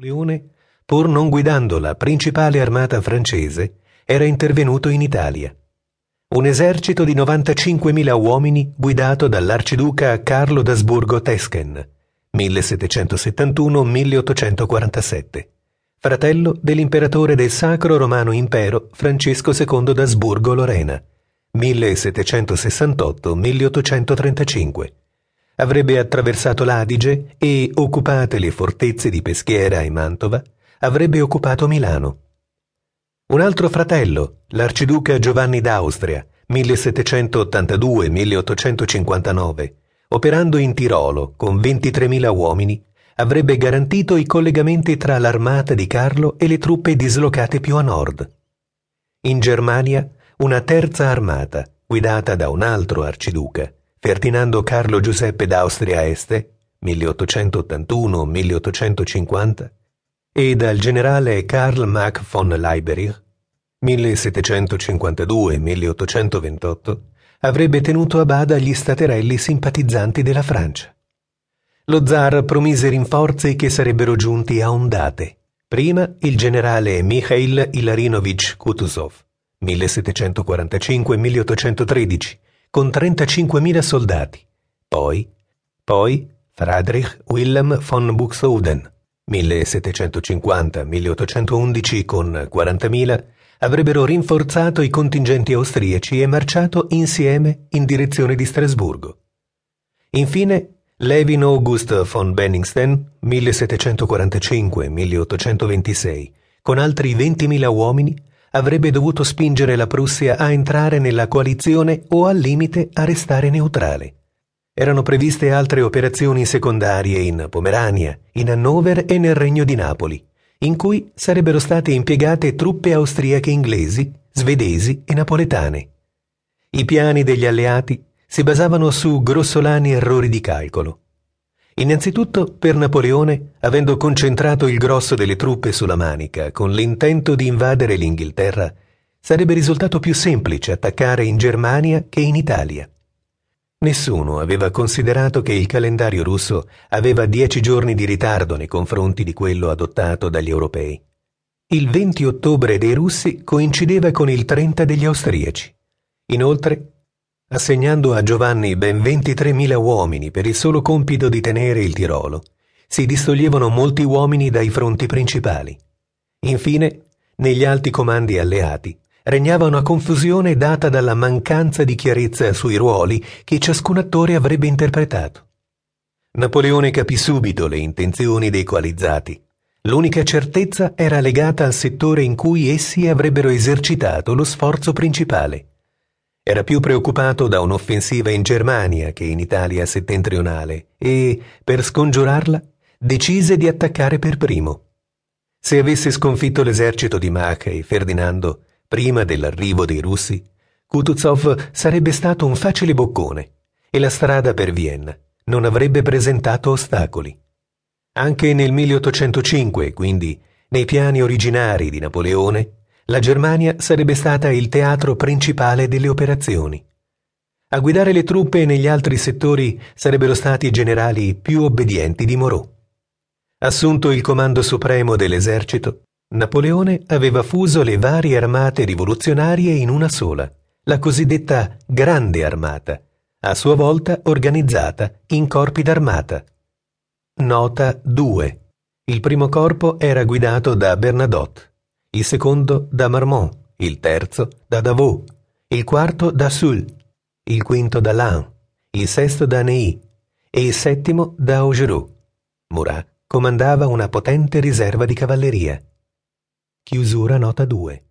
Napoleone, pur non guidando la principale armata francese, era intervenuto in Italia. Un esercito di 95.000 uomini guidato dall'arciduca Carlo d'Asburgo-Teschen, 1771-1847, fratello dell'imperatore del Sacro Romano Impero Francesco II d'Asburgo-Lorena, 1768-1835 avrebbe attraversato l'Adige e, occupate le fortezze di Peschiera e Mantova, avrebbe occupato Milano. Un altro fratello, l'arciduca Giovanni d'Austria, 1782-1859, operando in Tirolo con 23.000 uomini, avrebbe garantito i collegamenti tra l'armata di Carlo e le truppe dislocate più a nord. In Germania, una terza armata, guidata da un altro arciduca, Ferdinando Carlo Giuseppe d'Austria Este, 1881-1850, e dal generale Karl Mack von Leiberich, 1752-1828, avrebbe tenuto a bada gli staterelli simpatizzanti della Francia. Lo zar promise rinforzi che sarebbero giunti a ondate. Prima il generale Mikhail Ilarinovich Kutuzov, 1745-1813, con 35.000 soldati. Poi, poi Friedrich Wilhelm von Buxhouden, 1750-1811 con 40.000, avrebbero rinforzato i contingenti austriaci e marciato insieme in direzione di Strasburgo. Infine, Levin August von Benningsten, 1745-1826, con altri 20.000 uomini, avrebbe dovuto spingere la Prussia a entrare nella coalizione o al limite a restare neutrale. Erano previste altre operazioni secondarie in Pomerania, in Hannover e nel Regno di Napoli, in cui sarebbero state impiegate truppe austriache inglesi, svedesi e napoletane. I piani degli alleati si basavano su grossolani errori di calcolo. Innanzitutto per Napoleone, avendo concentrato il grosso delle truppe sulla Manica con l'intento di invadere l'Inghilterra, sarebbe risultato più semplice attaccare in Germania che in Italia. Nessuno aveva considerato che il calendario russo aveva dieci giorni di ritardo nei confronti di quello adottato dagli europei. Il 20 ottobre dei russi coincideva con il 30 degli austriaci. Inoltre, assegnando a Giovanni ben 23.000 uomini per il solo compito di tenere il Tirolo, si distoglievano molti uomini dai fronti principali. Infine, negli alti comandi alleati, regnava una confusione data dalla mancanza di chiarezza sui ruoli che ciascun attore avrebbe interpretato. Napoleone capì subito le intenzioni dei coalizzati. L'unica certezza era legata al settore in cui essi avrebbero esercitato lo sforzo principale, era più preoccupato da un'offensiva in Germania che in Italia settentrionale e, per scongiurarla, decise di attaccare per primo. Se avesse sconfitto l'esercito di Mach e Ferdinando prima dell'arrivo dei russi, Kutuzov sarebbe stato un facile boccone e la strada per Vienna non avrebbe presentato ostacoli. Anche nel 1805, quindi, nei piani originari di Napoleone, la Germania sarebbe stata il teatro principale delle operazioni. A guidare le truppe negli altri settori sarebbero stati i generali più obbedienti di Moreau. Assunto il comando supremo dell'esercito, Napoleone aveva fuso le varie armate rivoluzionarie in una sola, la cosiddetta Grande Armata, a sua volta organizzata in corpi d'armata. Nota 2. Il primo corpo era guidato da Bernadotte il secondo da Marmont, il terzo da Davos, il quarto da Sul, il quinto da Laon, il sesto da Ney e il settimo da Augereau. Murat comandava una potente riserva di cavalleria. Chiusura nota 2.